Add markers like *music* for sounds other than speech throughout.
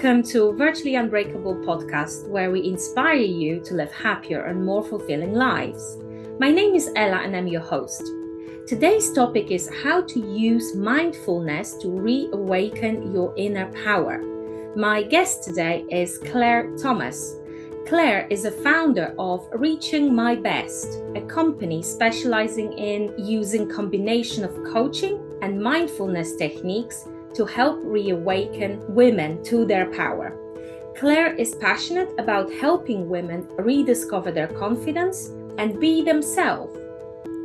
Welcome to Virtually Unbreakable podcast, where we inspire you to live happier and more fulfilling lives. My name is Ela and I'm your host. Today's topic is how to use mindfulness to reawaken your inner power. My guest today is Claire Thomas. Claire is a founder of Reaching My Best, a company specializing in using combination of coaching and mindfulness techniques to help reawaken women to their power. Claire is passionate about helping women rediscover their confidence and be themselves,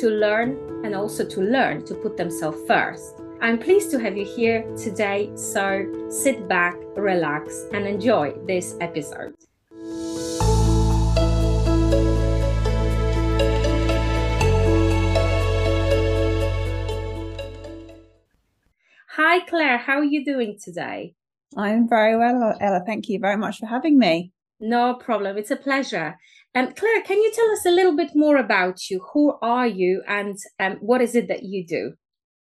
to learn and also to learn to put themselves first. I'm pleased to have you here today, so sit back, relax, and enjoy this episode. Hi, Claire. How are you doing today? I'm very well, Ela. Thank you very much for having me. No problem. It's a pleasure. Um, Claire, can you tell us a little bit more about you? Who are you and um, what is it that you do?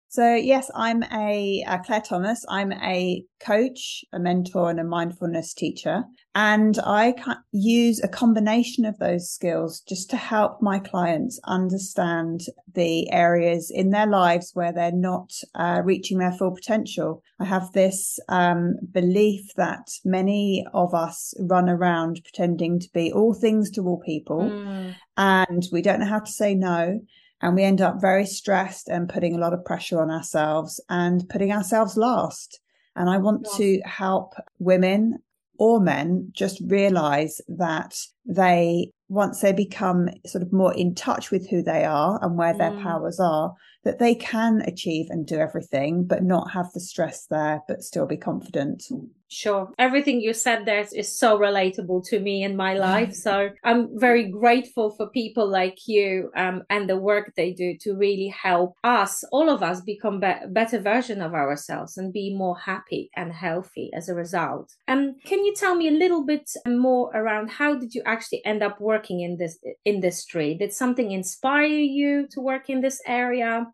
So, yes, I'm a, a, Claire Thomas. I'm a coach, a mentor, and a mindfulness teacher. And I use a combination of those skills just to help my clients understand the areas in their lives where they're not uh, reaching their full potential. I have this um, belief that many of us run around pretending to be all things to all people, mm. and we don't know how to say no and we end up very stressed and putting a lot of pressure on ourselves and putting ourselves last. And I want yeah. to help women or men just realize that they, once they become sort of more in touch with who they are and where mm. their powers are, that they can achieve and do everything, but not have the stress there, but still be confident. Sure. Everything you said there is so relatable to me in my life. So I'm very grateful for people like you um, and the work they do to really help us, all of us, become be- better version of ourselves and be more happy and healthy as a result. Um, can you tell me a little bit more around how did you actually end up working in this industry? Did something inspire you to work in this area?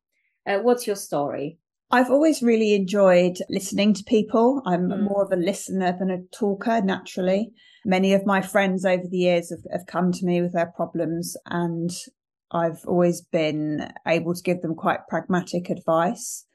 Uh, what's your story? I've always really enjoyed listening to people. I'm mm. more of a listener than a talker naturally. Many of my friends over the years have, have come to me with their problems and I've always been able to give them quite pragmatic advice.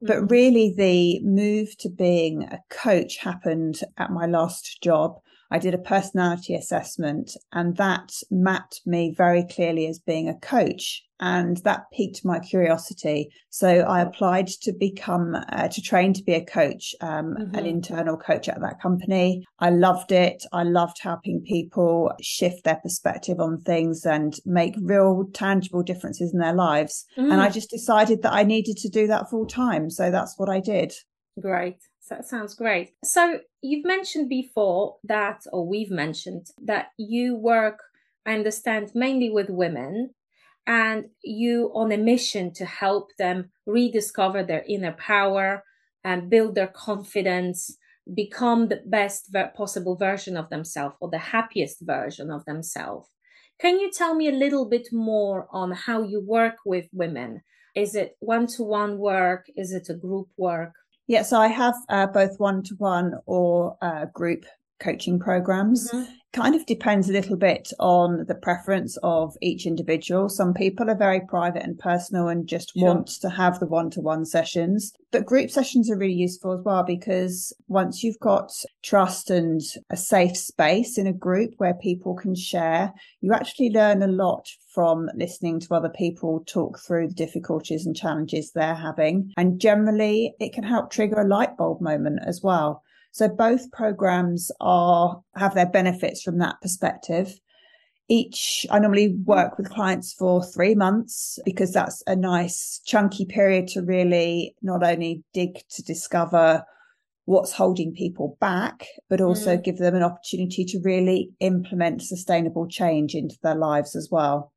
But mm. really, the move to being a coach happened at my last job. I did a personality assessment and that mapped me very clearly as being a coach. And that piqued my curiosity. So I applied to become, uh, to train to be a coach, um, mm-hmm. an internal coach at that company. I loved it. I loved helping people shift their perspective on things and make real tangible differences in their lives. Mm. And I just decided that I needed to do that full time. So that's what I did. Great. That sounds great. So you've mentioned before that, or we've mentioned that you work, I understand, mainly with women and you on a mission to help them rediscover their inner power and build their confidence, become the best possible version of themselves or the happiest version of themselves. Can you tell me a little bit more on how you work with women? Is it one to one work? Is it a group work? Yeah, so I have uh, both one to one or uh, group coaching programs. Mm-hmm. Kind of depends a little bit on the preference of each individual. Some people are very private and personal and just sure. want to have the one to one sessions. But group sessions are really useful as well because once you've got trust and a safe space in a group where people can share, you actually learn a lot from listening to other people talk through the difficulties and challenges they're having. And generally, it can help trigger a light bulb moment as well. So both programs are have their benefits from that perspective. Each, I normally work with clients for three months because that's a nice chunky period to really not only dig to discover what's holding people back, but also mm. give them an opportunity to really implement sustainable change into their lives as well.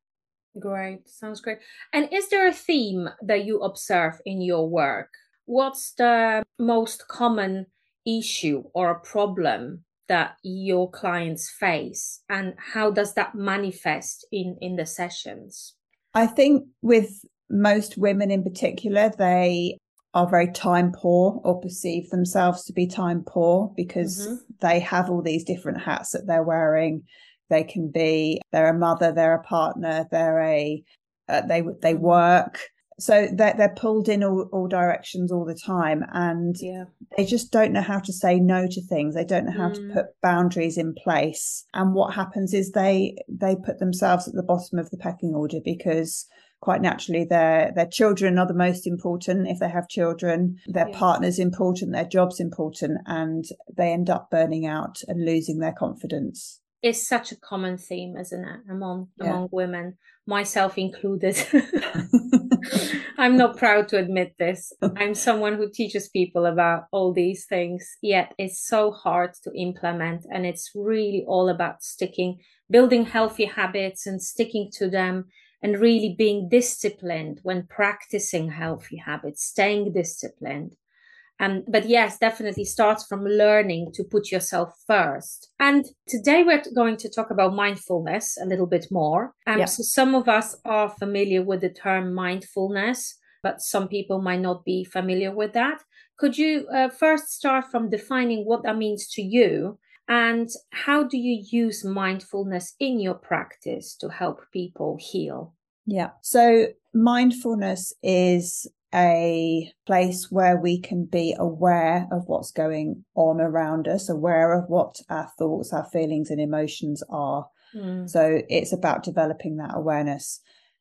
Great. Sounds great. And is there a theme that you observe in your work? What's the most common issue or a problem that your clients face and how does that manifest in in the sessions i think with most women in particular they are very time poor or perceive themselves to be time poor because mm-hmm. they have all these different hats that they're wearing. They can be they're a mother, they're a partner, they're a uh, they they work. So they're, they're pulled in all, all directions all the time, and yeah. they just don't know how to say no to things. They don't know how mm. to put boundaries in place. And what happens is they they put themselves at the bottom of the pecking order because quite naturally their their children are the most important if they have children their yeah. partner's important their job's important and they end up burning out and losing their confidence it's such a common theme isn't it among yeah. among women myself included *laughs* *laughs* i'm not proud to admit this *laughs* i'm someone who teaches people about all these things yet it's so hard to implement and it's really all about sticking building healthy habits and sticking to them and really being disciplined when practicing healthy habits, staying disciplined. Um, but yes, definitely starts from learning to put yourself first. And today we're going to talk about mindfulness a little bit more. Um, yeah. So some of us are familiar with the term mindfulness, but some people might not be familiar with that. Could you uh, first start from defining what that means to you and how do you use mindfulness in your practice to help people heal? Yeah. So mindfulness is a place where we can be aware of what's going on around us, aware of what our thoughts, our feelings, and emotions are. Mm. So it's about developing that awareness.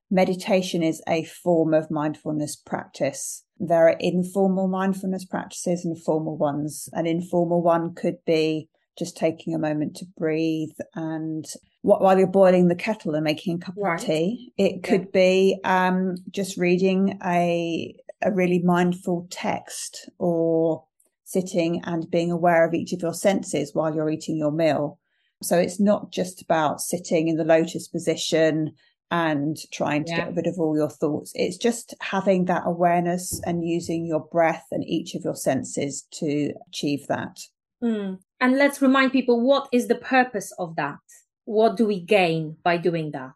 Meditation is a form of mindfulness practice. There are informal mindfulness practices and formal ones. An informal one could be just taking a moment to breathe and while you're boiling the kettle and making a cup right. of tea. It could yeah. be um, just reading a a really mindful text or sitting and being aware of each of your senses while you're eating your meal. So it's not just about sitting in the lotus position and trying to yeah. get rid of all your thoughts. It's just having that awareness and using your breath and each of your senses to achieve that. Mm. And let's remind people what is the purpose of that? What do we gain by doing that?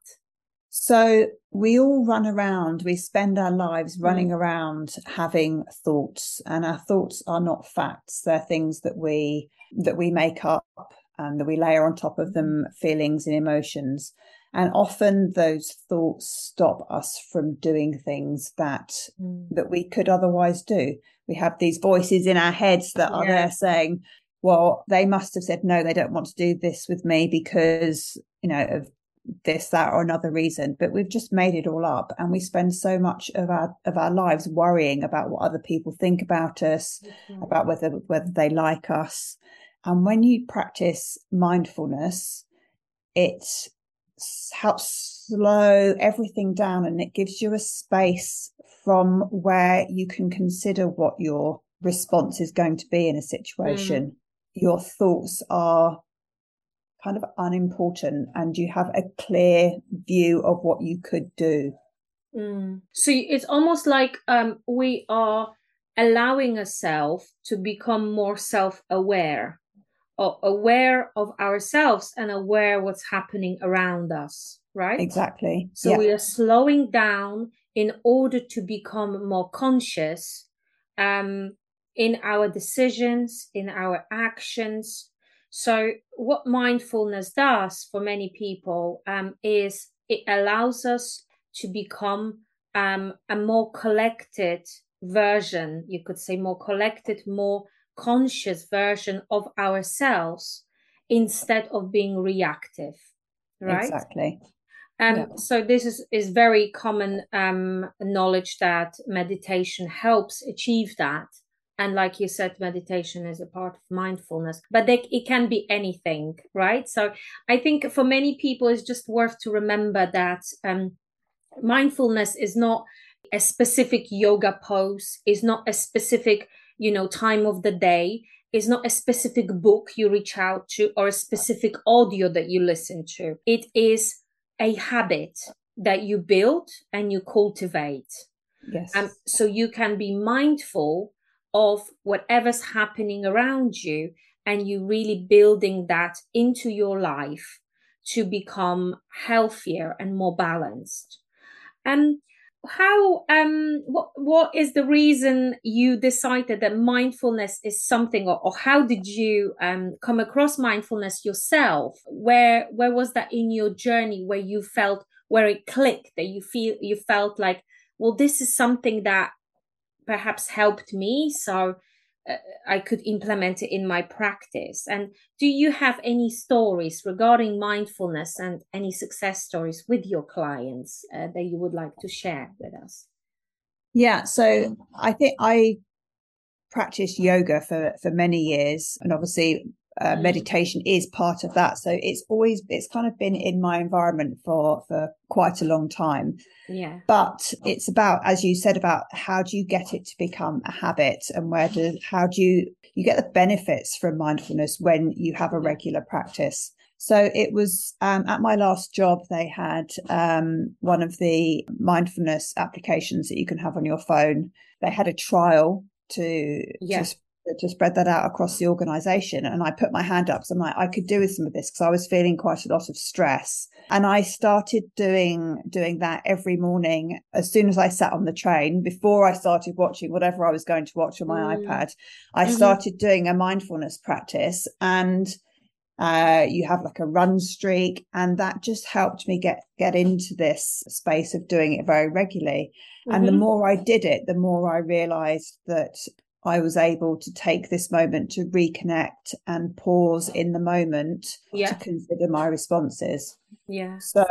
So we all run around, we spend our lives running mm. around having thoughts and our thoughts are not facts. They're things that we that we make up and that we layer on top of them feelings and emotions. And often those thoughts stop us from doing things that mm. that we could otherwise do. We have these voices in our heads that are yeah. there saying, well, they must have said, no, they don't want to do this with me because, you know, of this, that, or another reason. But we've just made it all up. And we spend so much of our, of our lives worrying about what other people think about us, mm-hmm. about whether, whether they like us. And when you practice mindfulness, it helps slow everything down and it gives you a space from where you can consider what your response is going to be in a situation. Mm your thoughts are kind of unimportant and you have a clear view of what you could do. Mm. So it's almost like um, we are allowing ourselves to become more self aware, or aware of ourselves and aware what's happening around us, right? Exactly. So yeah. we are slowing down in order to become more conscious um, in our decisions, in our actions. So, what mindfulness does for many people um, is it allows us to become um, a more collected version, you could say, more collected, more conscious version of ourselves instead of being reactive. Right? Exactly. Um, yeah. So this is, is very common um, knowledge that meditation helps achieve that and like you said meditation is a part of mindfulness but they, it can be anything right? So i think for many people it's just worth to remember that um, mindfulness is not a specific yoga pose is not a specific you know time of the day is not a specific book you reach out to or a specific audio that you listen to. It is a habit that you build and you cultivate. Yes. Um, so you can be mindful of whatever's happening around you and you really building that into your life to become healthier and more balanced. And how um what what is the reason you decided that mindfulness is something or, or how did you um come across mindfulness yourself where where was that in your journey where you felt where it clicked that you feel you felt like well this is something that perhaps helped me so uh, I could implement it in my practice. And do you have any stories regarding mindfulness and any success stories with your clients uh, that you would like to share with us? Yeah, so I think I practiced yoga for for many years, and obviously uh, mm. meditation is part of that. So it's always it's kind of been in my environment for for quite a long time. Yeah. But it's about, as you said, about how do you get it to become a habit, and where do how do you you get the benefits from mindfulness when you have a regular practice. So it was um, at my last job, they had um, one of the mindfulness applications that you can have on your phone. They had a trial to, yeah. to to spread that out across the organization. And I put my hand up. So I'm like, I could do with some of this because I was feeling quite a lot of stress. And I started doing, doing that every morning as soon as I sat on the train before I started watching whatever I was going to watch on my mm. iPad. I mm-hmm. started doing a mindfulness practice and uh, you have like a run streak and that just helped me get get into this space of doing it very regularly mm-hmm. and the mm-hmm. more i did it the more i realized that I was able to take this moment to reconnect and pause in the moment yeah. to consider my responses. Yeah. So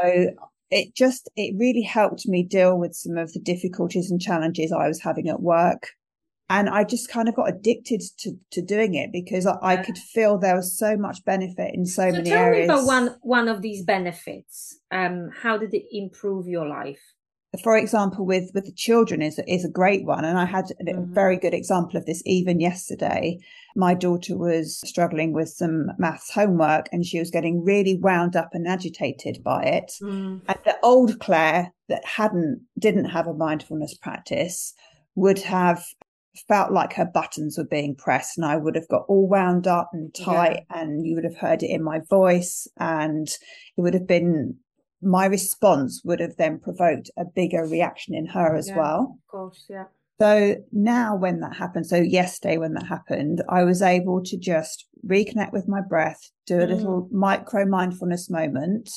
it just, it really helped me deal with some of the difficulties and challenges I was having at work. And I just kind of got addicted to, to doing it because I, I could feel there was so much benefit in so, so many tell areas. Tell me about one, one of these benefits. Um, how did it improve your life? For example, with with the children is is a great one, and I had a mm-hmm. very good example of this even yesterday. My daughter was struggling with some maths homework, and she was getting really wound up and agitated by it. Mm. And the old Claire that hadn't didn't have a mindfulness practice would have felt like her buttons were being pressed and I would have got all wound up and tight yeah. and you would have heard it in my voice and it would have been my response would have then provoked a bigger reaction in her as yeah, well. Of course, yeah. So now when that happened, so yesterday when that happened, I was able to just reconnect with my breath, do a mm. little micro mindfulness moment,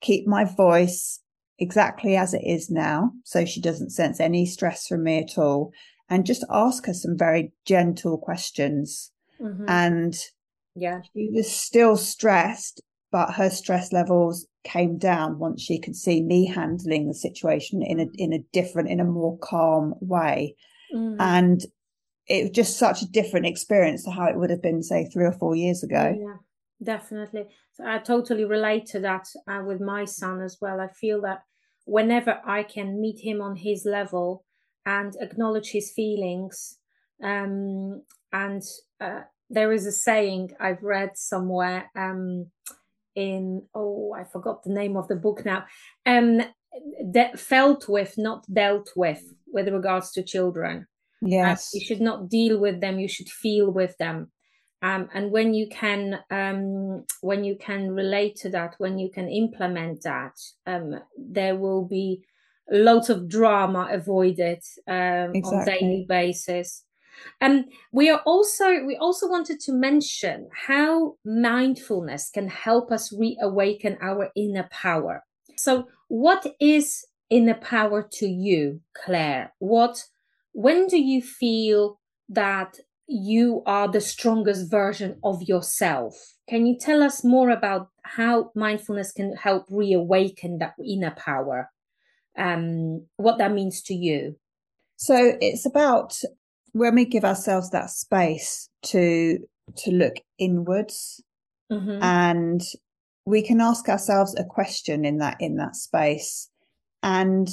keep my voice exactly as it is now. So she doesn't sense any stress from me at all and just ask her some very gentle questions. Mm-hmm. And yeah, she was still stressed, but her stress levels came down once she could see me handling the situation in a in a different in a more calm way. Mm. and it was just such a different experience to how it would have been say three or four years ago. Yeah definitely. So i totally relate to that uh, with my son as well. I feel that whenever i can meet him on his level and acknowledge his feelings um, and uh, there is a saying i've read somewhere um, in oh I forgot the name of the book now um that felt with not dealt with with regards to children. Yes. uh, you should not deal with them you should feel with them. Um, and when you can um, when you can relate to that when you can implement that um, there will be lots of drama avoided um, exactly. on daily basis um, we are also we also wanted to mention how mindfulness can help us reawaken our inner power. So, what is inner power to you, Claire? What when do you feel that you are the strongest version of yourself? Can you tell us more about how mindfulness can help reawaken that inner power? Um, what that means to you? So it's about when we give ourselves that space to to look inwards mm-hmm. and we can ask ourselves a question in that in that space and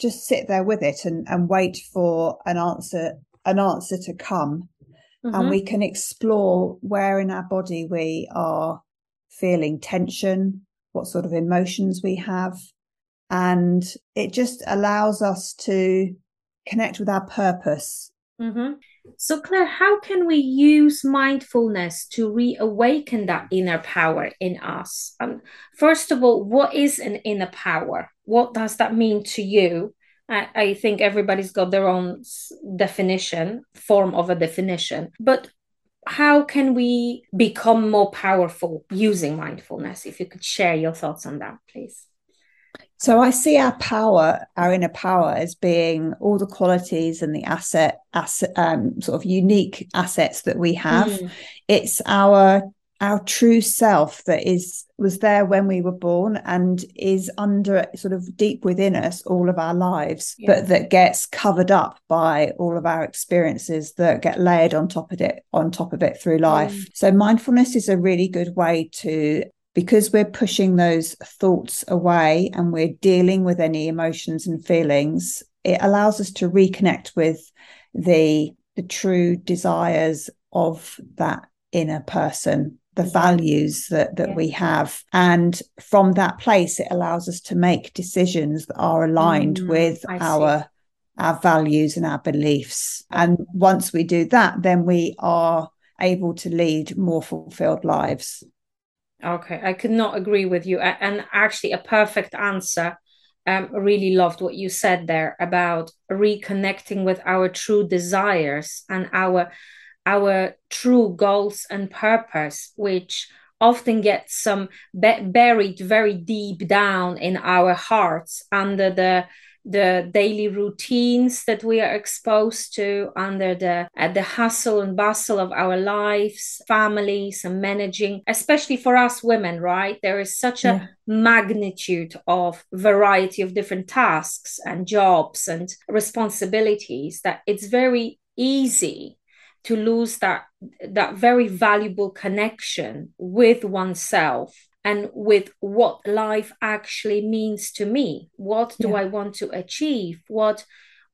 just sit there with it and, and wait for an answer an answer to come mm-hmm. and we can explore where in our body we are feeling tension what sort of emotions we have and it just allows us to connect with our purpose Mm-hmm. So, Claire, how can we use mindfulness to reawaken that inner power in us? Um, first of all, what is an inner power? What does that mean to you? I, I think everybody's got their own definition, form of a definition. But how can we become more powerful using mindfulness? If you could share your thoughts on that, please. So I see our power, our inner power, as being all the qualities and the asset, asset um, sort of unique assets that we have. Mm. It's our our true self that is was there when we were born and is under sort of deep within us all of our lives yeah. but that gets covered up by all of our experiences that get layered on top of it on top of it through life mm. so mindfulness is a really good way to because we're pushing those thoughts away and we're dealing with any emotions and feelings it allows us to reconnect with the the true desires of that inner person the values that that yeah. we have. And from that place it allows us to make decisions that are aligned mm, with I our see. our values and our beliefs. And once we do that then we are able to lead more fulfilled lives okay i could not agree with you and actually a perfect answer. Um, really loved what you said there about reconnecting with our true desires and our our true goals and purpose, which often get some be- buried very deep down in our hearts under the the daily routines that we are exposed to under the uh, the hustle and bustle of our lives families and managing especially for us women right? There is such a magnitude of variety of different tasks and jobs and responsibilities that it's very easy to lose that that very valuable connection with oneself and with what life actually means to me what do yeah. i want to achieve? What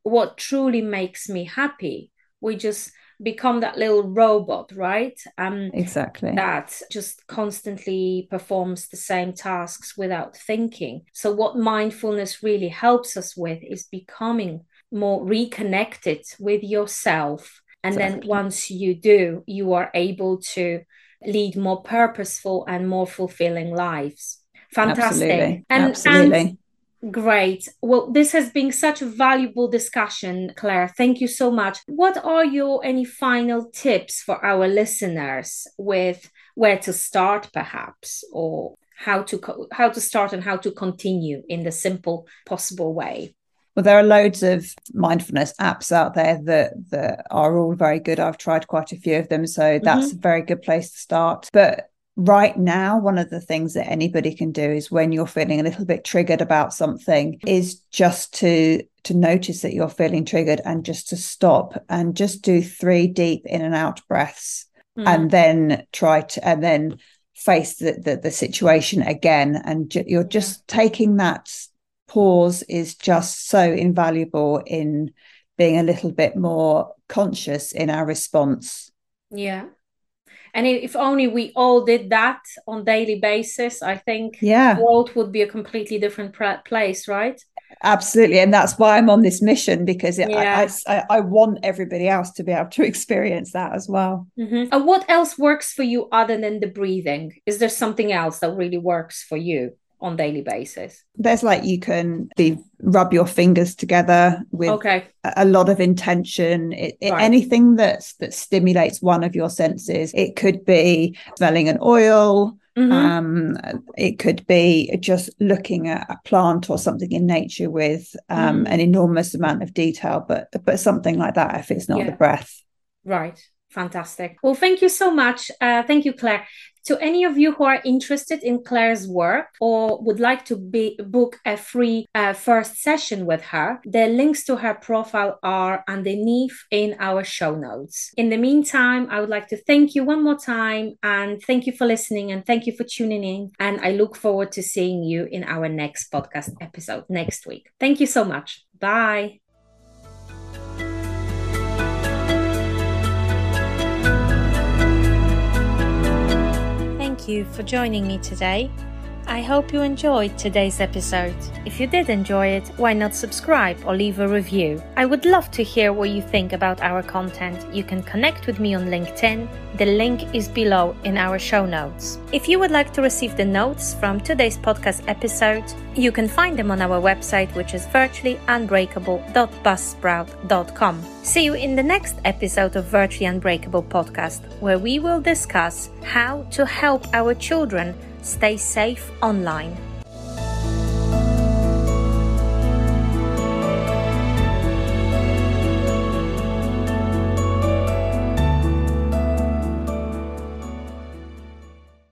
what truly makes me happy? We just become that little robot right? Um exactly. that just constantly performs the same tasks without thinking. So what mindfulness really helps us with is becoming more reconnected with yourself. And exactly. then once you do, you are able to lead more purposeful and more fulfilling lives. Fantastic. Absolutely. And, Absolutely. And great. Well, this has been such a valuable discussion, Claire. Thank you so much. What are your any final tips for our listeners with where to start, perhaps, or how to co- how to start and how to continue in the simple possible way? Well, there are loads of mindfulness apps out there that that are all very good. I've tried quite a few of them, so that's mm-hmm. a very good place to start. But right now one of the things that anybody can do is when you're feeling a little bit triggered about something is just to to notice that you're feeling triggered and just to stop and just do three deep in and out breaths mm. and then try to and then face the, the, the situation again and ju- you're just taking that pause is just so invaluable in being a little bit more conscious in our response. Yeah. And if only we all did that on daily basis, I think yeah. the world would be a completely different place, right? Absolutely, and that's why I'm on this mission because it, yeah. I, I, I, want everybody else to be able to *laughs* experience that as well. Mm-hmm. And what else works for you other than the breathing? Is there something else that really works for you? On daily basis there's like you can be rub your fingers together with okay. a, lot of intention it, it, right. anything that's that stimulates one of your senses it could be smelling an oil mm-hmm. um, it could be just looking at a plant or something in nature with um, mm. an enormous amount of detail but but something like that if it's not yeah. the breath right Fantastic. Well, thank you so much. Uh, thank you, Claire. To any of you who are interested in Claire's work or would like to be, book a free uh, first session with her, the links to her profile are underneath in our show notes. In the meantime, I would like to thank you one more time and thank you for listening and thank you for tuning in. And I look forward to seeing you in our next podcast episode next week. Thank you so much. Bye. You for joining me today. I hope you enjoyed today's episode. If you did enjoy it, why not subscribe or leave a review? I would love to hear what you think about our content. You can connect with me on LinkedIn. The link is below in our show notes. If you would like to receive the notes from today's podcast episode, you can find them on our website, which is virtuallyunbreakable.buzzsprout.com. See you in the next episode of Virtually Unbreakable podcast, where we will discuss how to help our children stay safe online.